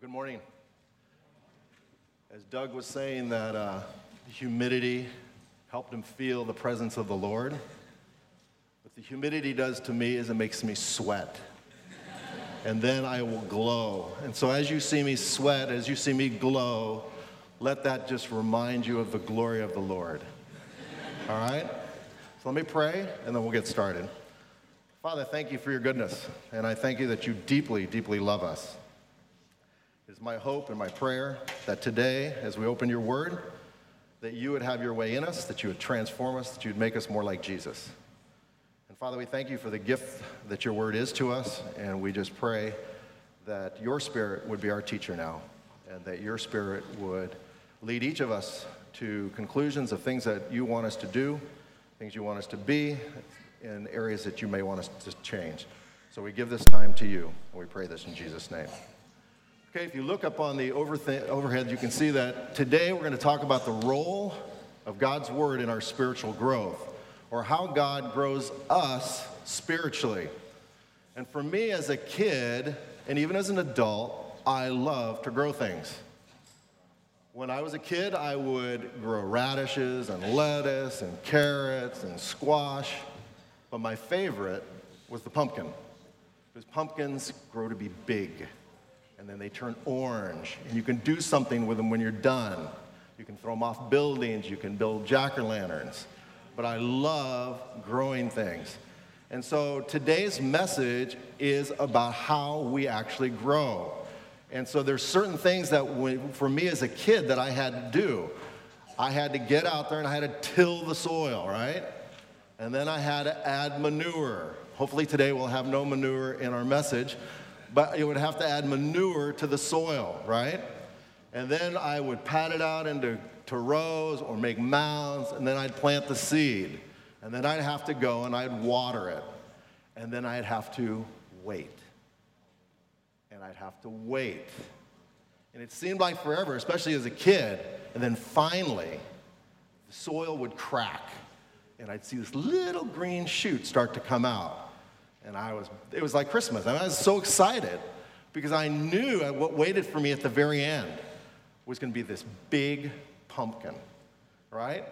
Good morning. As Doug was saying, that uh, humidity helped him feel the presence of the Lord. What the humidity does to me is it makes me sweat. And then I will glow. And so, as you see me sweat, as you see me glow, let that just remind you of the glory of the Lord. All right? So, let me pray, and then we'll get started. Father, thank you for your goodness, and I thank you that you deeply, deeply love us. It is my hope and my prayer that today, as we open your word, that you would have your way in us, that you would transform us, that you would make us more like Jesus. And Father, we thank you for the gift that your word is to us, and we just pray that your spirit would be our teacher now, and that your spirit would lead each of us to conclusions of things that you want us to do, things you want us to be, in areas that you may want us to change. So we give this time to you, and we pray this in Jesus' name. Okay, if you look up on the overhead, you can see that today we're going to talk about the role of God's Word in our spiritual growth, or how God grows us spiritually. And for me as a kid, and even as an adult, I love to grow things. When I was a kid, I would grow radishes and lettuce and carrots and squash. But my favorite was the pumpkin, because pumpkins grow to be big, and then they turn orange, and you can do something with them when you're done. You can throw them off buildings, you can build jack o' lanterns. But I love growing things. And so today's message is about how we actually grow. And so there's certain things that for me as a kid that I had to do. I had to get out there and I had to till the soil, right? And then I had to add manure. Hopefully, today we'll have no manure in our message, but you would have to add manure to the soil, right? And then I would pat it out into to rows or make mounds, and then I'd plant the seed. And then I'd have to go and I'd water it. And then I'd have to wait. And I'd have to wait. And it seemed like forever, especially as a kid. And then finally, the soil would crack and I'd see this little green shoot start to come out. And I was, it was like Christmas. Mean, I was so excited because I knew what waited for me at the very end was going to be this big pumpkin, right?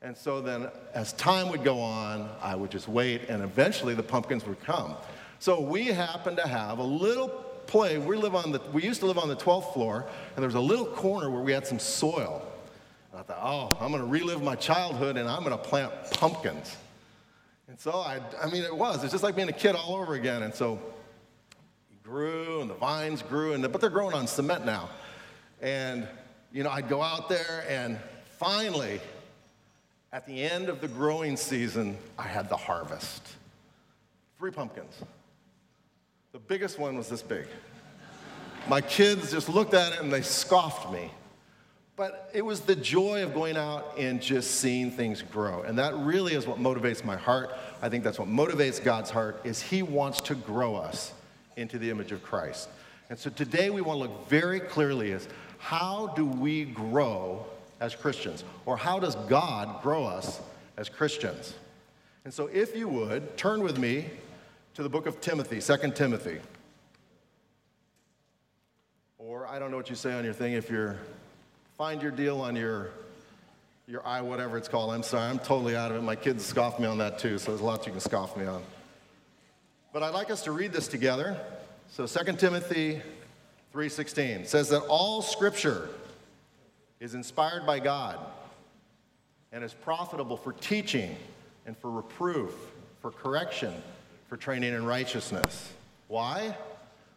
And so then, as time would go on, I would just wait, and eventually the pumpkins would come. So we happened to have a little play. We live on the. We used to live on the 12th floor, and there was a little corner where we had some soil. And I thought, oh, I'm going to relive my childhood and I'm going to plant pumpkins. And so I, I mean, it was. It's just like being a kid all over again. And so it grew and the vines grew, and the, but they're growing on cement now. And, you know, I'd go out there and finally, at the end of the growing season, I had the harvest. Three pumpkins. The biggest one was this big. My kids just looked at it and they scoffed me. But it was the joy of going out and just seeing things grow. And that really is what motivates my heart. I think that's what motivates God's heart is he wants to grow us into the image of Christ. And so today we want to look very clearly as how do we grow as Christians? Or how does God grow us as Christians? And so if you would, turn with me to the book of Timothy, 2 Timothy. Or I don't know what you say on your thing if you're find your deal on your your eye, whatever it's called. I'm sorry, I'm totally out of it. My kids scoff me on that too, so there's lots you can scoff me on. But I'd like us to read this together. So 2 Timothy 3:16 says that all scripture is inspired by God and is profitable for teaching and for reproof, for correction, for training in righteousness. Why?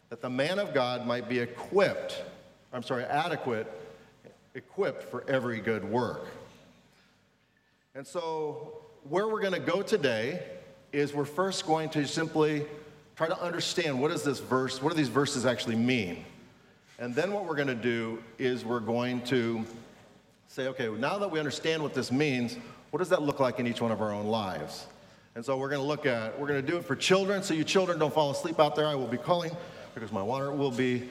That the man of God might be equipped, I'm sorry, adequate equipped for every good work. And so, where we're going to go today is we're first going to simply try to understand what does this verse, what do these verses actually mean? And then what we're going to do is we're going to say, okay, now that we understand what this means, what does that look like in each one of our own lives? And so we're going to look at, we're going to do it for children, so you children don't fall asleep out there. I will be calling because my water will be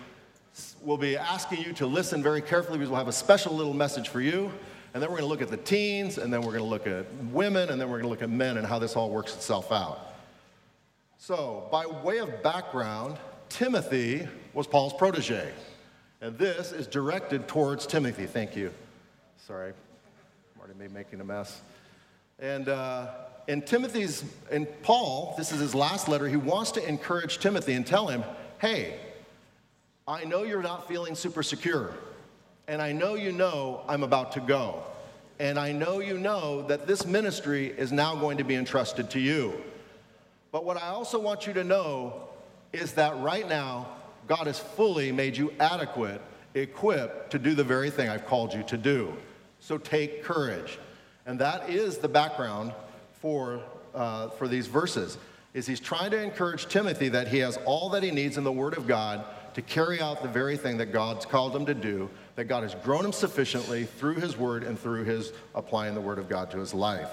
we'll be asking you to listen very carefully because we'll have a special little message for you. And then we're going to look at the teens, and then we're going to look at women, and then we're going to look at men and how this all works itself out. So, by way of background, Timothy was Paul's protege. And this is directed towards Timothy. Thank you. Sorry, I'm already making a mess. And uh, in Timothy's, in Paul, this is his last letter, he wants to encourage Timothy and tell him, hey, I know you're not feeling super secure. And I know you know I'm about to go. And I know you know that this ministry is now going to be entrusted to you. But what I also want you to know is that right now, God has fully made you adequate, equipped to do the very thing I've called you to do. So take courage. And that is the background for, uh, for these verses, is he's trying to encourage Timothy that he has all that he needs in the Word of God to carry out the very thing that God's called him to do, that God has grown him sufficiently through his Word and through his applying the Word of God to his life.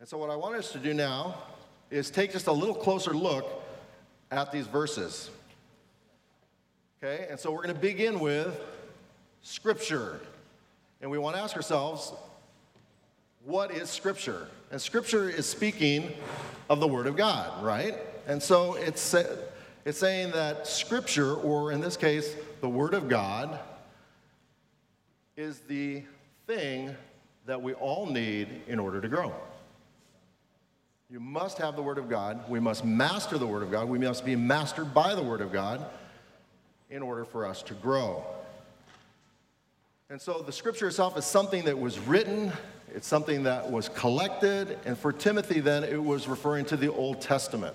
And so, what I want us to do now is take just a little closer look at these verses. Okay, and so we're going to begin with Scripture. And we want to ask ourselves, what is Scripture? And Scripture is speaking of the Word of God, right? And so it's, it's saying that Scripture, or in this case, the Word of God, is the thing that we all need in order to grow. You must have the Word of God. We must master the Word of God. We must be mastered by the Word of God in order for us to grow. And so the Scripture itself is something that was written, it's something that was collected, and for Timothy, then, it was referring to the Old Testament.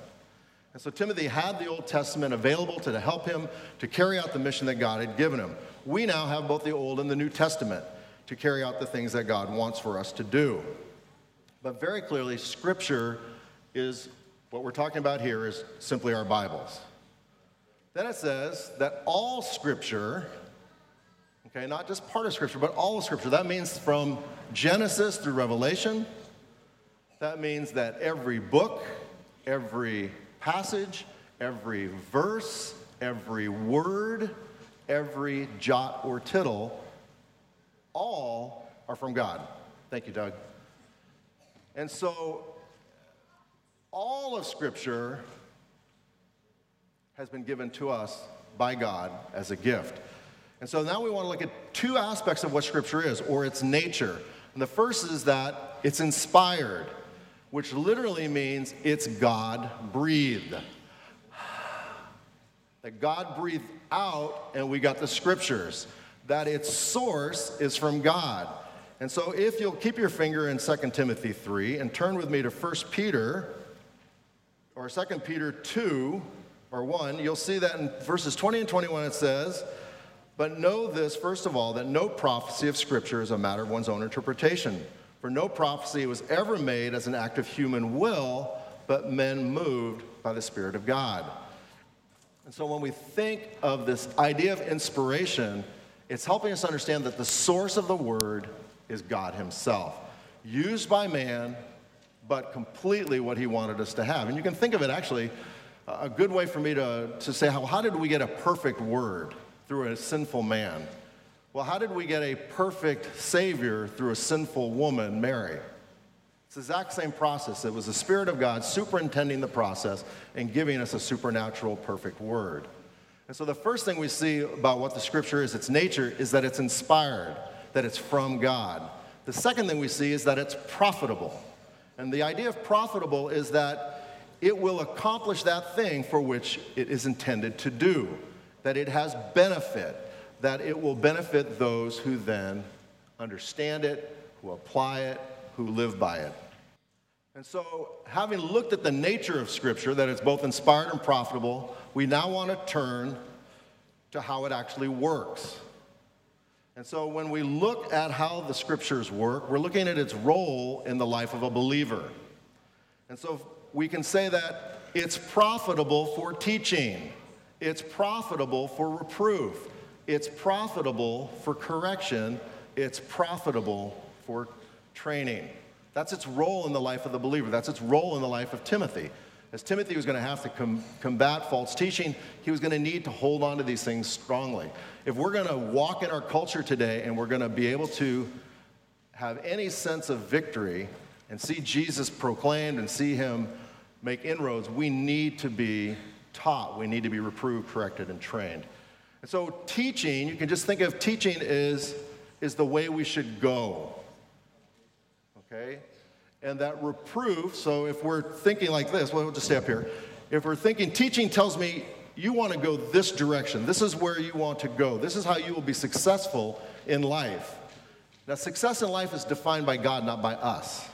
And so Timothy had the Old Testament available to help him to carry out the mission that God had given him. We now have both the Old and the New Testament to carry out the things that God wants for us to do. But very clearly, Scripture is what we're talking about here is simply our Bibles. Then it says that all Scripture, okay, not just part of Scripture, but all of Scripture, that means from Genesis through Revelation. That means that every book, every passage, every verse, every word, every jot or tittle, all are from God. Thank you, Doug. And so, all of Scripture has been given to us by God as a gift. And so now we want to look at two aspects of what Scripture is, or its nature. And the first is that it's inspired, which literally means it's God breathed. That God breathed out, and we got the Scriptures. That its source is from God. And so, if you'll keep your finger in 2 Timothy 3 and turn with me to 1 Peter or 2 Peter 2 or 1, you'll see that in verses 20 and 21 it says, But know this, first of all, that no prophecy of Scripture is a matter of one's own interpretation. For no prophecy was ever made as an act of human will, but men moved by the Spirit of God. And so, when we think of this idea of inspiration, it's helping us understand that the source of the word is God Himself, used by man, but completely what He wanted us to have. And you can think of it actually, a good way for me to, to say, how, how did we get a perfect word through a sinful man? Well, how did we get a perfect Savior through a sinful woman, Mary? It's the exact same process. It was the Spirit of God superintending the process and giving us a supernatural, perfect word. And so, the first thing we see about what the Scripture is, its nature, is that it's inspired that it's from God. The second thing we see is that it's profitable. And the idea of profitable is that it will accomplish that thing for which it is intended to do, that it has benefit, that it will benefit those who then understand it, who apply it, who live by it. And so, having looked at the nature of Scripture, that it's both inspired and profitable, we now want to turn to how it actually works. And so when we look at how the scriptures work, we're looking at its role in the life of a believer. And so we can say that it's profitable for teaching, it's profitable for reproof, it's profitable for correction, it's profitable for training. That's its role in the life of the believer. That's its role in the life of Timothy. As Timothy was going to have to com- combat false teaching, he was going to need to hold on to these things strongly. If we're going to walk in our culture today and we're going to be able to have any sense of victory and see Jesus proclaimed and see him make inroads, we need to be taught, we need to be reproved, corrected, and trained. And so, teaching, you can just think of teaching is, is the way we should go. Okay? And that reproof, so if we're thinking like this, well, we'll just stay up here. If we're thinking, teaching tells me you want to go this direction, this is where you want to go, this is how you will be successful in life. Now, success in life is defined by God, not by us.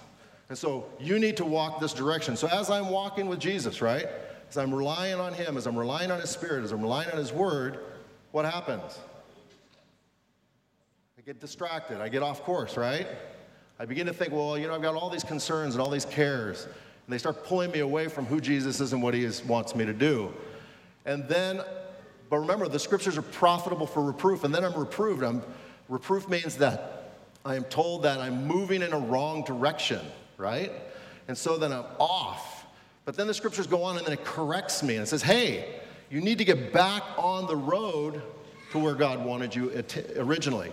And so you need to walk this direction. So as I'm walking with Jesus, right? As I'm relying on Him, as I'm relying on His Spirit, as I'm relying on His Word, what happens? I get distracted. I get off course, right? I begin to think, well, you know, I've got all these concerns and all these cares. And they start pulling me away from who Jesus is and what He is, wants me to do. And then, but remember, the scriptures are profitable for reproof. And then I'm reproved. I'm, reproof means that I am told that I'm moving in a wrong direction, right? And so then I'm off. But then the scriptures go on and then it corrects me and it says, hey, you need to get back on the road to where God wanted you originally.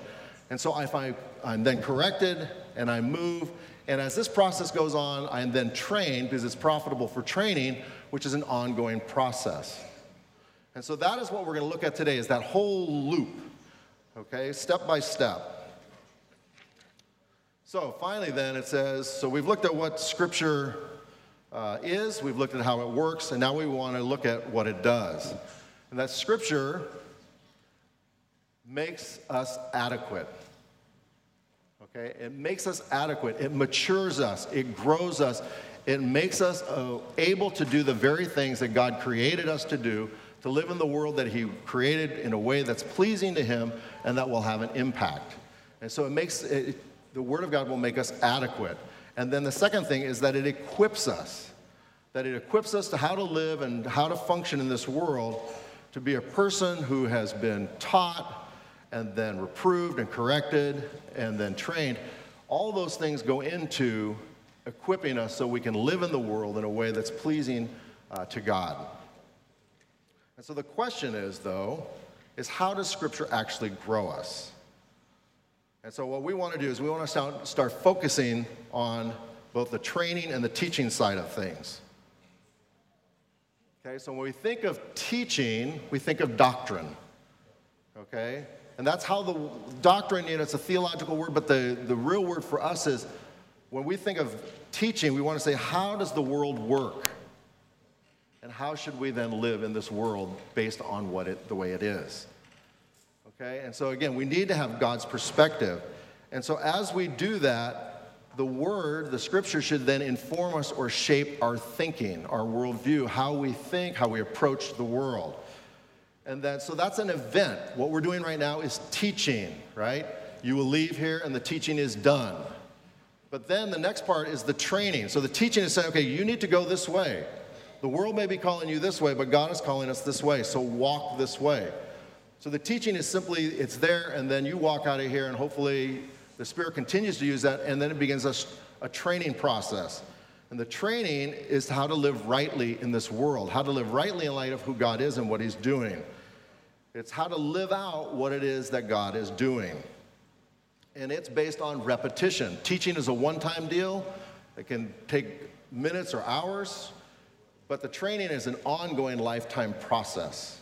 And so if I, I'm then corrected and I move, and as this process goes on, I am then trained because it's profitable for training, which is an ongoing process. And so that is what we're going to look at today is that whole loop, okay, step by step. So finally, then, it says so we've looked at what Scripture uh, is, we've looked at how it works, and now we want to look at what it does. And that Scripture makes us adequate. Okay? It makes us adequate. It matures us. It grows us. It makes us uh, able to do the very things that God created us to do, to live in the world that He created in a way that's pleasing to Him and that will have an impact. And so it makes it, the Word of God will make us adequate. And then the second thing is that it equips us, that it equips us to how to live and how to function in this world to be a person who has been taught and then reproved and corrected and then trained. All those things go into equipping us so we can live in the world in a way that's pleasing uh, to God. And so the question is, though, is how does Scripture actually grow us? And so, what we want to do is we want to start, focusing on both the training and the teaching side of things. Okay, so when we think of teaching, we think of doctrine. Okay? And that's how the doctrine, you know, it's a theological word, but the, the real word for us is when we think of teaching, we want to say, how does the world work? And how should we then live in this world based on what it, the way it is? Okay? And so, again, we need to have God's perspective. And so, as we do that, the word, the scripture should then inform us or shape our thinking, our worldview, how we think, how we approach the world. And then, so that's an event. What we're doing right now is teaching, right? You will leave here and the teaching is done. But then the next part is the training. So the teaching is saying, okay, you need to go this way. The world may be calling you this way, but God is calling us this way. So walk this way. So the teaching is simply, it's there, and then you walk out of here, and hopefully the Spirit continues to use that, and then it begins a, a training process. And the training is how to live rightly in this world, how to live rightly in light of who God is and what He's doing. It's how to live out what it is that God is doing. And it's based on repetition. Teaching is a one time deal, it can take minutes or hours, but the training is an ongoing lifetime process.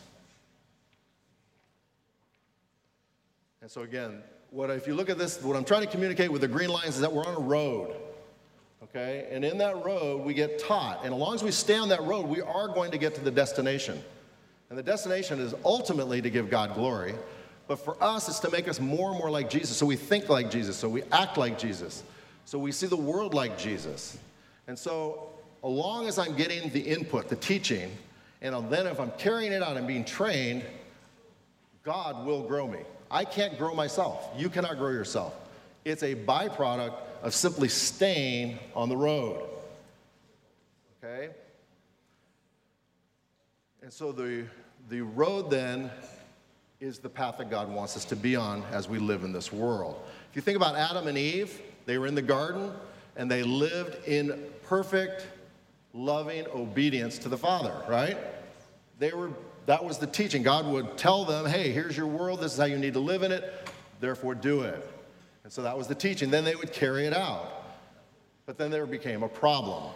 And so, again, what, if you look at this, what I'm trying to communicate with the green lines is that we're on a road. Okay? And in that road, we get taught. And as long as we stay on that road, we are going to get to the destination. And the destination is ultimately to give God glory. But for us, it's to make us more and more like Jesus. So we think like Jesus. So we act like Jesus. So we see the world like Jesus. And so, as long as I'm getting the input, the teaching, and then if I'm carrying it out and being trained, God will grow me. I can't grow myself. You cannot grow yourself. It's a byproduct of simply staying on the road. Okay? And so the, the road then is the path that God wants us to be on as we live in this world. If you think about Adam and Eve, they were in the garden and they lived in perfect, loving obedience to the Father, right? They were that was the teaching. God would tell them, hey, here's your world, this is how you need to live in it, therefore do it. And so that was the teaching. Then they would carry it out. But then there became a problem.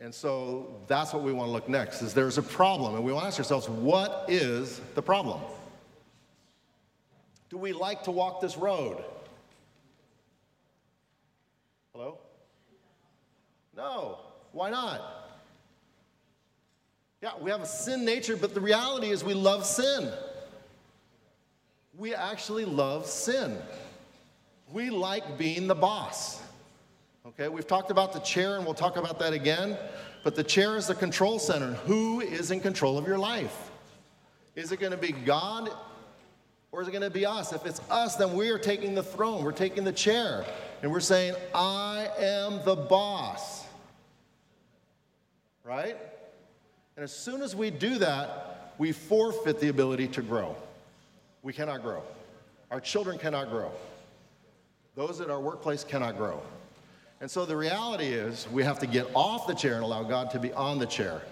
And so that's what we want to look next is there's a problem and we want to ask ourselves what is the problem? Do we like to walk this road? Hello? No. Why not? Yeah, we have a sin nature, but the reality is we love sin. We actually love sin. We like being the boss. Okay, we've talked about the chair and we'll talk about that again, but the chair is the control center. Who is in control of your life? Is it going to be God or is it going to be us? If it's us, then we are taking the throne, we're taking the chair, and we're saying, I am the boss. Right? And as soon as we do that, we forfeit the ability to grow. We cannot grow. Our children cannot grow. Those at our workplace cannot grow. And so the reality is we have to get off the chair and allow God to be on the chair.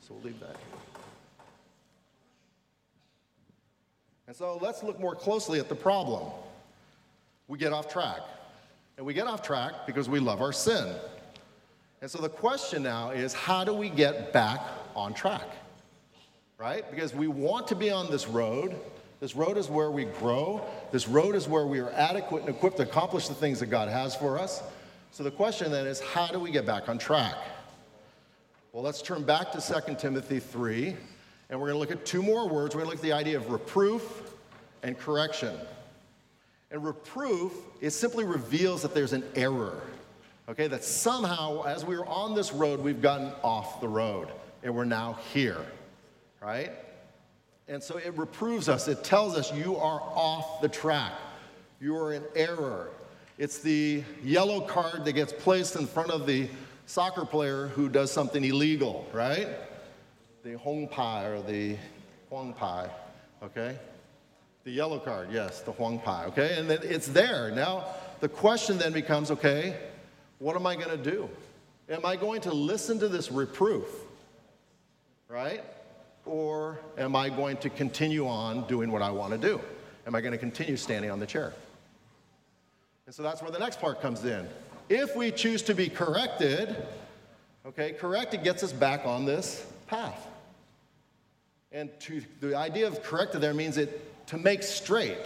So we'll leave that. And so let's look more closely at the problem. We get off track. And we get off track because we love our sin. And so the question now is how do we get back on track? Right? Because we want to be on this road. This road is where we grow. This road is where we are adequate and equipped to accomplish the things that God has for us. So the question then is how do we get back on track? Well, let's turn back to 2 Timothy 3, and we're going to look at two more words. We're going to look at the idea of reproof and correction. And reproof, it simply reveals that there's an error. Okay, that somehow, as we are on this road, we've gotten off the road and we're now here, right? And so it reproves us. It tells us you are off the track. You are in error. It's the yellow card that gets placed in front of the soccer player who does something illegal, right? The Hong Pai or the Huang Pai, okay? The yellow card, yes, the Huang Pai, okay? And then it's there. Now, the question then becomes okay, what am I going to do? Am I going to listen to this reproof, right? Or am I going to continue on doing what I want to do? Am I going to continue standing on the chair? And so that's where the next part comes in. If we choose to be corrected, okay, corrected gets us back on this path. And to, the idea of corrected there means it to make straight,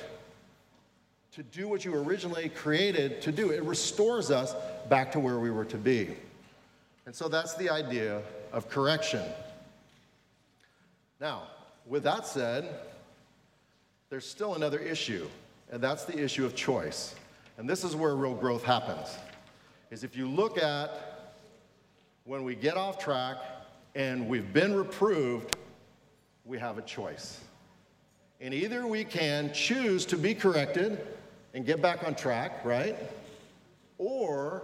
to do what you originally created to do. It restores us back to where we were to be. And so that's the idea of correction. Now, with that said, there's still another issue, and that's the issue of choice. And this is where real growth happens. Is if you look at when we get off track and we've been reproved, we have a choice. And either we can choose to be corrected and get back on track, right? Or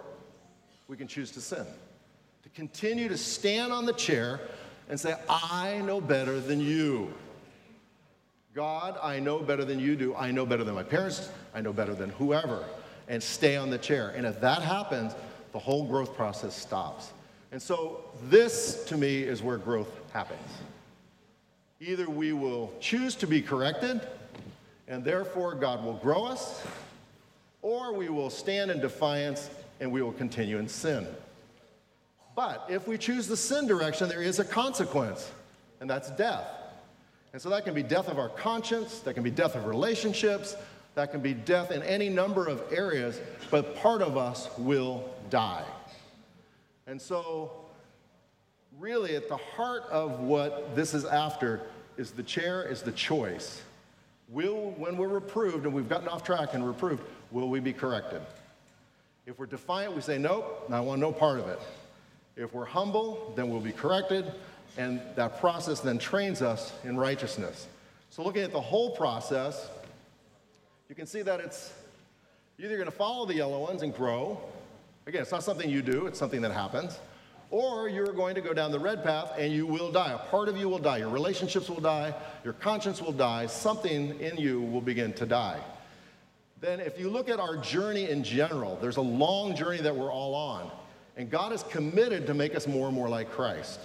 we can choose to sin. To continue to stand on the chair and say, I know better than you. God, I know better than you do. I know better than my parents. I know better than whoever and stay on the chair. And if that happens, the whole growth process stops. And so, this to me is where growth happens. Either we will choose to be corrected, and therefore God will grow us, or we will stand in defiance and we will continue in sin. But if we choose the sin direction, there is a consequence, and that's death. And so that can be death of our conscience, that can be death of relationships, that can be death in any number of areas, but part of us will die. And so, really, at the heart of what this is after is the chair, is the choice. Will, when we're reproved and we've gotten off track and reproved, will we be corrected? If we're defiant, we say, nope, I want no part of it. If we're humble, then we'll be corrected, and that process then trains us in righteousness. So, looking at the whole process, you can see that it's either going to follow the yellow ones and grow. Again, it's not something you do, it's something that happens. Or you're going to go down the red path and you will die. A part of you will die. Your relationships will die. Your conscience will die. Something in you will begin to die. Then, if you look at our journey in general, there's a long journey that we're all on. And God is committed to make us more and more like Christ.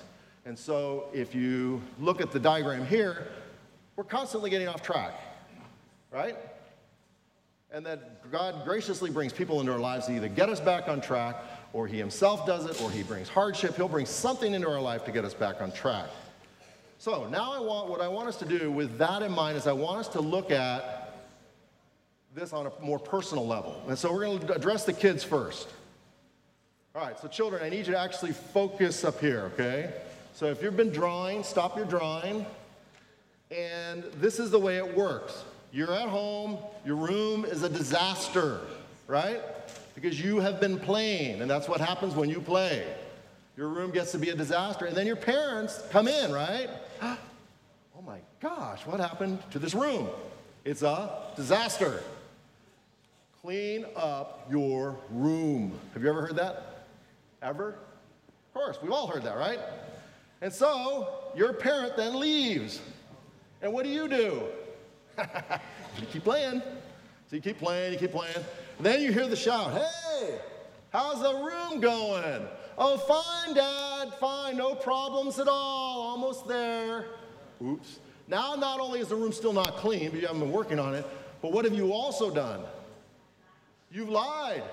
And so, if you look at the diagram here, we're constantly getting off track, right? and that God graciously brings people into our lives to either get us back on track or he himself does it, or he brings hardship. He'll bring something into our life to get us back on track. So now I want what I want us to do with that in mind is I want us to look at this on a more personal level. And so we're going to address the kids first. All right, so children, I need you to actually focus up here, okay? So if you've been drawing, stop your drawing. And this is the way it works. You're at home, your room is a disaster, right? Because you have been playing, and that's what happens when you play. Your room gets to be a disaster, and then your parents come in, right? Oh my gosh, what happened to this room? It's a disaster. Clean up your room. Have you ever heard that? Ever? Of course, we've all heard that, right? And so your parent then leaves. And what do you do? you keep playing. So you keep playing, you keep playing. And then you hear the shout, hey, how's the room going? Oh, fine, Dad, fine, no problems at all, almost there. Oops. Now, not only is the room still not clean, but you haven't been working on it, but what have you also done? You've lied.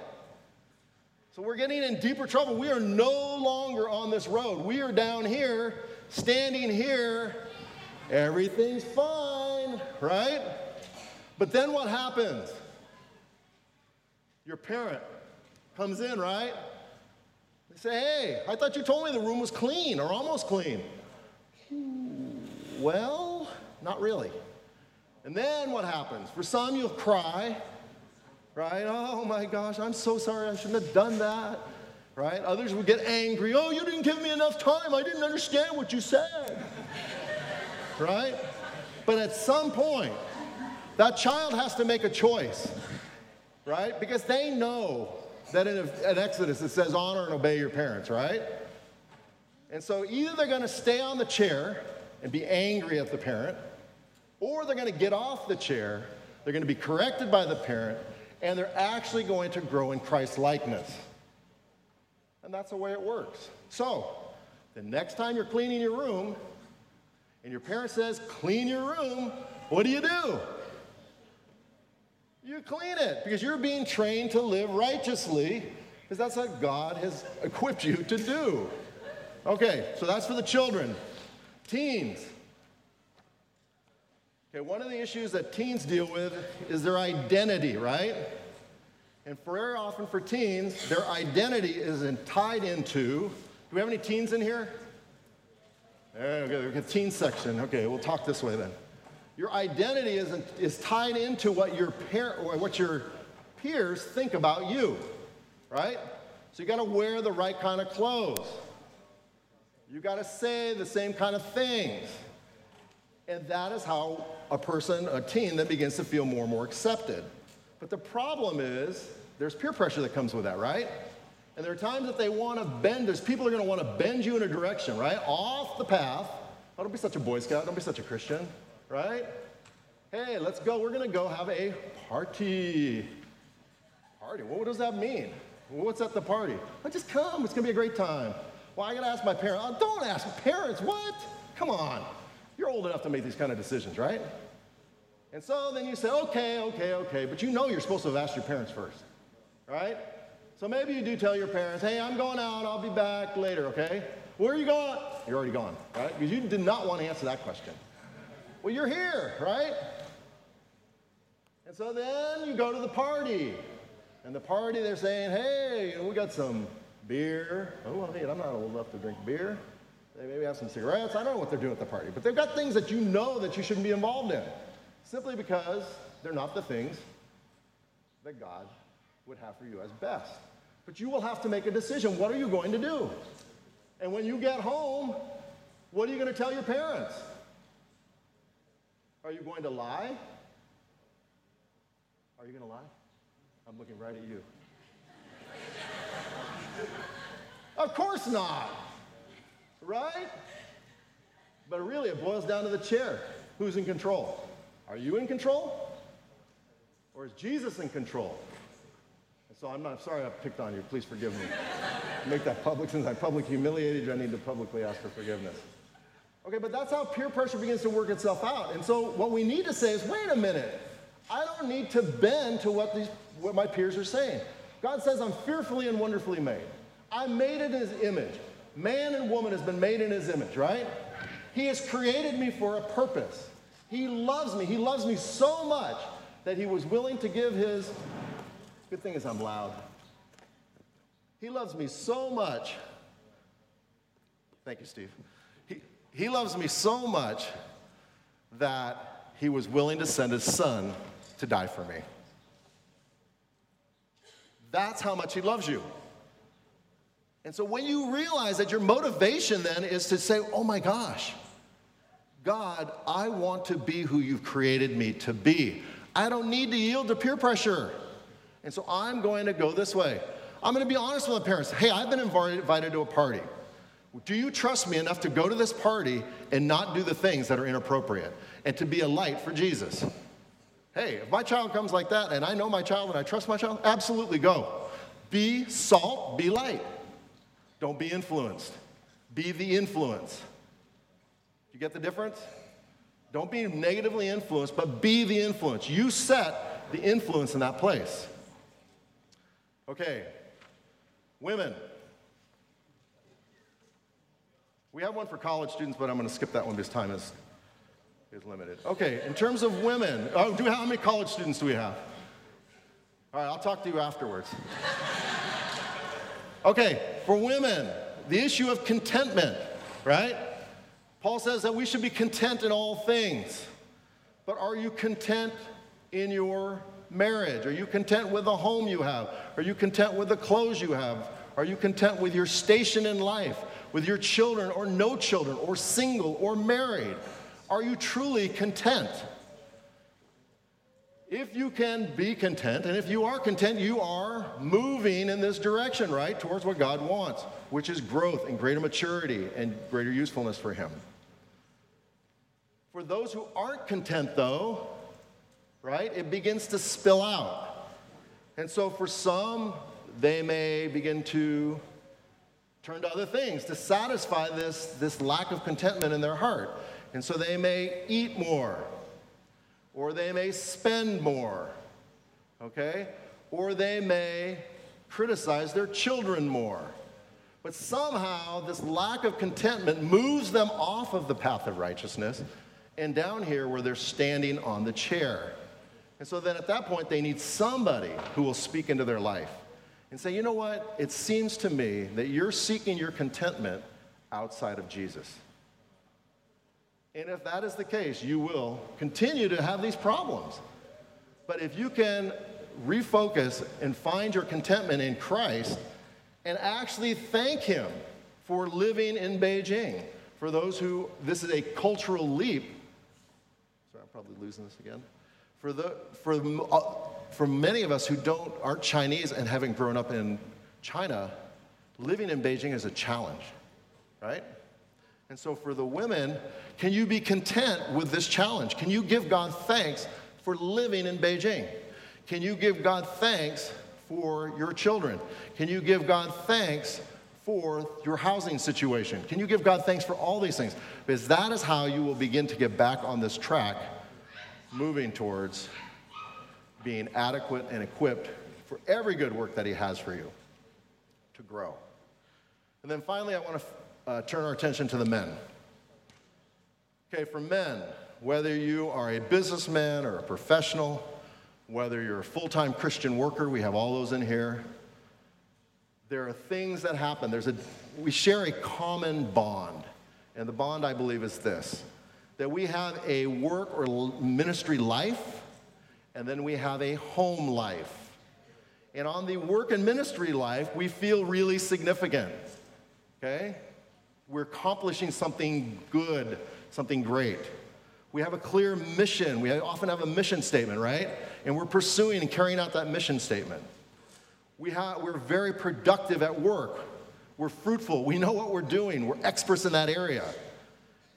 So we're getting in deeper trouble. We are no longer on this road. We are down here, standing here. Everything's fine, right? But then what happens? Your parent comes in, right? They say, Hey, I thought you told me the room was clean or almost clean. Well, not really. And then what happens? For some, you'll cry right? Oh my gosh, I'm so sorry, I shouldn't have done that, right? Others would get angry. Oh, you didn't give me enough time, I didn't understand what you said, right? But at some point, that child has to make a choice, right? Because they know that in, in Exodus it says honor and obey your parents, right? And so either they're going to stay on the chair and be angry at the parent, or they're going to get off the chair, they're going to be corrected by the parent, and they're actually going to grow in Christ likeness. And that's the way it works. So, the next time you're cleaning your room and your parent says, clean your room, what do you do? You clean it because you're being trained to live righteously because that's what God has equipped you to do. Okay, so that's for the children. Teens. Okay, one of the issues that teens deal with is their identity, right? And very often for teens, their identity is tied into. Do we have any teens in here? Okay, we got teen section. Okay, we'll talk this way then. Your identity is, is tied into what your parent what your peers think about you, right? So you got to wear the right kind of clothes. You got to say the same kind of things. And that is how a person, a teen, then begins to feel more and more accepted. But the problem is there's peer pressure that comes with that, right? And there are times that they want to bend, there's people are going to want to bend you in a direction, right? Off the path. Oh, don't be such a Boy Scout. Don't be such a Christian, right? Hey, let's go. We're going to go have a party. Party? What does that mean? What's at the party? I just come. It's going to be a great time. Well, I got to ask my parents. Oh, don't ask parents. What? Come on. You're old enough to make these kind of decisions, right? And so then you say, okay, okay, okay, but you know you're supposed to have asked your parents first, right? So maybe you do tell your parents, hey, I'm going out, I'll be back later, okay? Where are you going? You're already gone, right? Because you did not want to answer that question. Well, you're here, right? And so then you go to the party. And the party, they're saying, hey, we got some beer. Oh, I'm not old enough to drink beer. They maybe have some cigarettes. I don't know what they're doing at the party, but they've got things that you know that you shouldn't be involved in simply because they're not the things that God would have for you as best. But you will have to make a decision. What are you going to do? And when you get home, what are you going to tell your parents? Are you going to lie? Are you going to lie? I'm looking right at you. of course not right? But really, it boils down to the chair. Who's in control? Are you in control? Or is Jesus in control? So I'm not sorry I picked on you. Please forgive me. Make that public since I publicly humiliated you. I need to publicly ask for forgiveness. Okay, but that's how peer pressure begins to work itself out. And so what we need to say is, wait a minute. I don't need to bend to what these what my peers are saying. God says I'm fearfully and wonderfully made. I'm made in his image. Man and woman has been made in his image, right? He has created me for a purpose. He loves me. He loves me so much that he was willing to give his. Good thing is, I'm loud. He loves me so much. Thank you, Steve. He, he loves me so much that he was willing to send his son to die for me. That's how much he loves you. And so when you realize that your motivation then is to say, oh my gosh, God, I want to be who you've created me to be. I don't need to yield to peer pressure. And so I'm going to go this way. I'm going to be honest with the parents. Hey, I've been invited to a party. Do you trust me enough to go to this party and not do the things that are inappropriate and to be a light for Jesus? Hey, if my child comes like that and I know my child and I trust my child, absolutely go. Be salt, be light. Don't be influenced. Be the influence. You get the difference? Don't be negatively influenced, but be the influence. You set the influence in that place. Okay, women. We have one for college students, but I'm going to skip that one because time is, is limited. Okay, in terms of women, oh, do how many college students do we have? All right, I'll talk to you afterwards. okay, for women, the issue of contentment, right? Paul says that we should be content in all things. But are you content in your marriage? Are you content with the home you have? Are you content with the clothes you have? Are you content with your station in life, with your children or no children, or single or married? Are you truly content? If you can be content, and if you are content, you are moving in this direction, right, towards what God wants, which is growth and greater maturity and greater usefulness for Him. For those who aren't content, though, right, it begins to spill out. And so for some, they may begin to turn to other things to satisfy this, this lack of contentment in their heart. And so they may eat more, or they may spend more, okay? Or they may criticize their children more. But somehow, this lack of contentment moves them off of the path of righteousness and down here where they're standing on the chair. And so then at that point, they need somebody who will speak into their life and say, you know what? It seems to me that you're seeking your contentment outside of Jesus. And if that is the case, you will continue to have these problems. But if you can refocus and find your contentment in Christ and actually thank Him for living in Beijing, for those who this is a cultural leap Sorry, I'm probably losing this again. For, the, for, uh, for many of us who don't, aren't Chinese and having grown up in China, living in Beijing is a challenge, right? And so for the women, can you be content with this challenge? Can you give God thanks for living in Beijing? Can you give God thanks for your children? Can you give God thanks for your housing situation? Can you give God thanks for all these things? Because that is how you will begin to get back on this track moving towards being adequate and equipped for every good work that He has for you to grow. And then finally, I want to uh, turn our attention to the men. Okay, for men, whether you are a businessman or a professional, whether you're a full time Christian worker, we have all those in here. There are things that happen. There's a, we share a common bond. And the bond, I believe, is this that we have a work or ministry life, and then we have a home life. And on the work and ministry life, we feel really significant. Okay? We're accomplishing something good, something great. We have a clear mission. We often have a mission statement, right? And we're pursuing and carrying out that mission statement. We have, we're very productive at work. We're fruitful. We know what we're doing. We're experts in that area.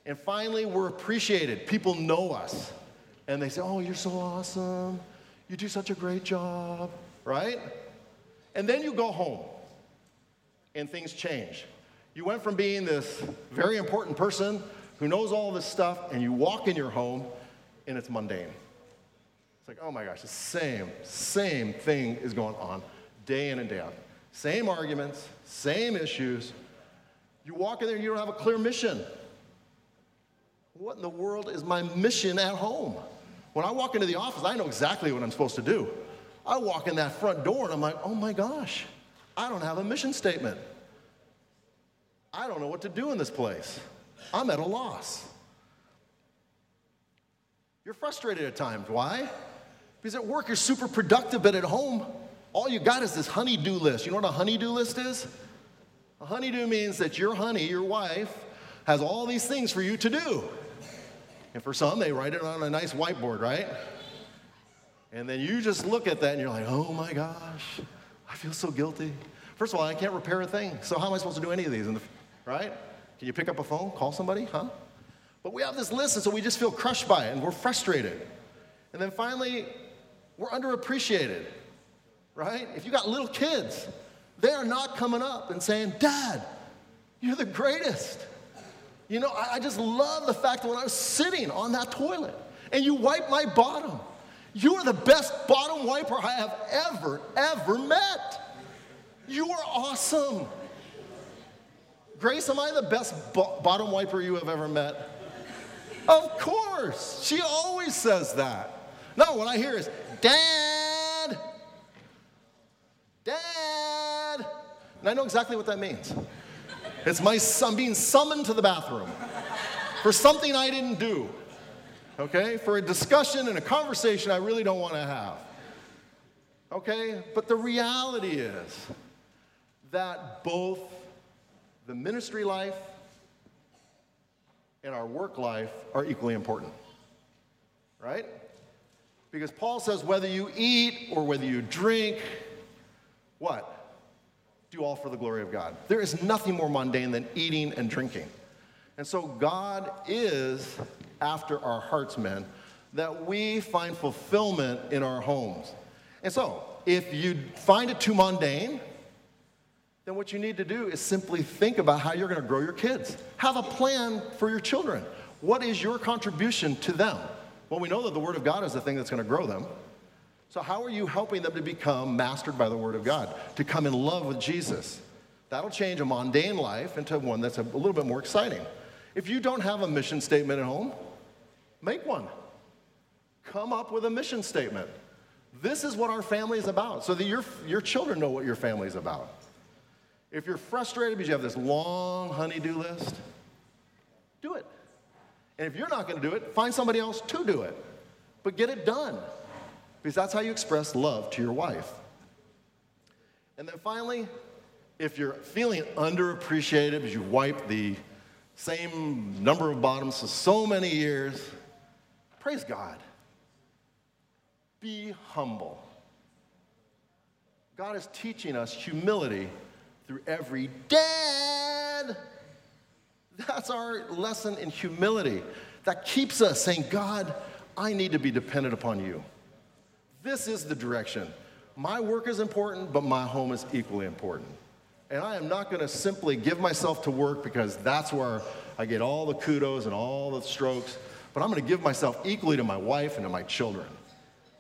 And finally, we're appreciated. People know us. And they say, Oh, you're so awesome. You do such a great job, right? And then you go home and things change. You went from being this very important person who knows all this stuff, and you walk in your home and it's mundane. It's like, oh my gosh, the same, same thing is going on day in and day out. same arguments, same issues. You walk in there and you don't have a clear mission. What in the world is my mission at home? When I walk into the office, I know exactly what I'm supposed to do. I walk in that front door and I'm like, oh my gosh, I don't have a mission statement. I don't know what to do in this place. I'm at a loss. You're frustrated at times. Why? Because at work you're super productive, but at home, all you got is this honey-do list. You know what a honey-do list is? A honey-do means that your honey, your wife, has all these things for you to do. And for some, they write it on a nice whiteboard, right? And then you just look at that and you're like, oh my gosh, I feel so guilty. First of all, I can't repair a thing. So how am I supposed to do any of these? Right? Can you pick up a phone, call somebody? Huh? But we have this list, and so we just feel crushed by it and we're frustrated. And then finally, we're underappreciated, right? If you got little kids, they are not coming up and saying, Dad, you're the greatest. You know, I, I just love the fact that when I was sitting on that toilet and you wiped my bottom, you are the best bottom wiper I have ever, ever met. You are awesome. Grace, am I the best bo- bottom wiper you have ever met? Of course. She always says that. No, what I hear is, Dad, Dad. And I know exactly what that means. It's my son being summoned to the bathroom for something I didn't do, okay? For a discussion and a conversation I really don't want to have, okay? But the reality is that both the ministry life and our work life are equally important, right? Because Paul says whether you eat or whether you drink, what? do all for the glory of God. There is nothing more mundane than eating and drinking. And so God is after our hearts, men, that we find fulfillment in our homes. And so, if you find it too mundane, then what you need to do is simply think about how you're going to grow your kids. Have a plan for your children. What is your contribution to them? Well, we know that the Word of God is the thing that's going to grow them. So, how are you helping them to become mastered by the Word of God, to come in love with Jesus? That'll change a mundane life into one that's a little bit more exciting. If you don't have a mission statement at home, make one. Come up with a mission statement. This is what our family is about, so that your, your children know what your family is about. If you're frustrated because you have this long honey-do list, do it. And if you're not going to do it, find somebody else to do it. But get it done because that's how you express love to your wife. And then finally, if you're feeling underappreciated because you've wiped the same number of bottoms for so many years, praise God. Be humble. God is teaching us humility through every dad. That's our lesson in humility that keeps us saying, God, I need to be dependent upon you. This is the direction. My work is important, but my home is equally important. And I am not going to simply give myself to work because that's where I get all the kudos and all the strokes, but I'm going to give myself equally to my wife and to my children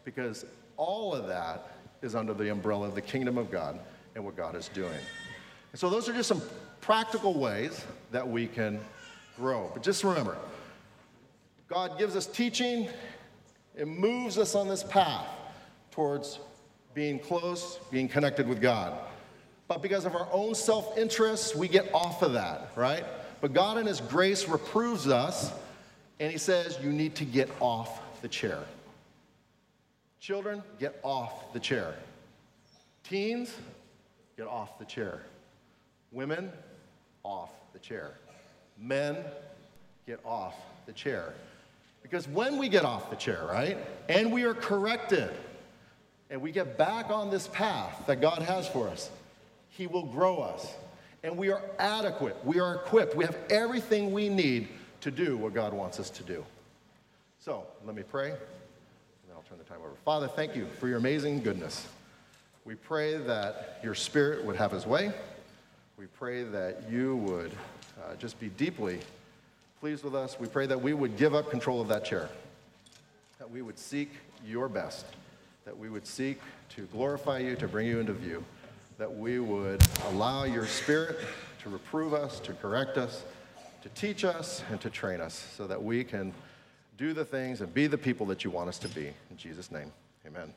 because all of that is under the umbrella of the kingdom of God and what God is doing. And so, those are just some practical ways that we can grow. But just remember, God gives us teaching, it moves us on this path towards being close, being connected with God. But because of our own self interest, we get off of that, right? But God, in His grace, reproves us, and He says, You need to get off the chair. Children, get off the chair. Teens, get off the chair. Women, off the chair. Men, get off the chair. Because when we get off the chair, right, and we are corrected, and we get back on this path that God has for us, He will grow us. And we are adequate, we are equipped, we have everything we need to do what God wants us to do. So let me pray, and then I'll turn the time over. Father, thank you for your amazing goodness. We pray that your spirit would have his way. We pray that you would uh, just be deeply pleased with us. We pray that we would give up control of that chair, that we would seek your best that we would seek to glorify you, to bring you into view. that we would allow your Spirit to reprove us, to correct us, to teach us, and to train us so that we can do the things and be the people that you want us to be. In Jesus' name, amen.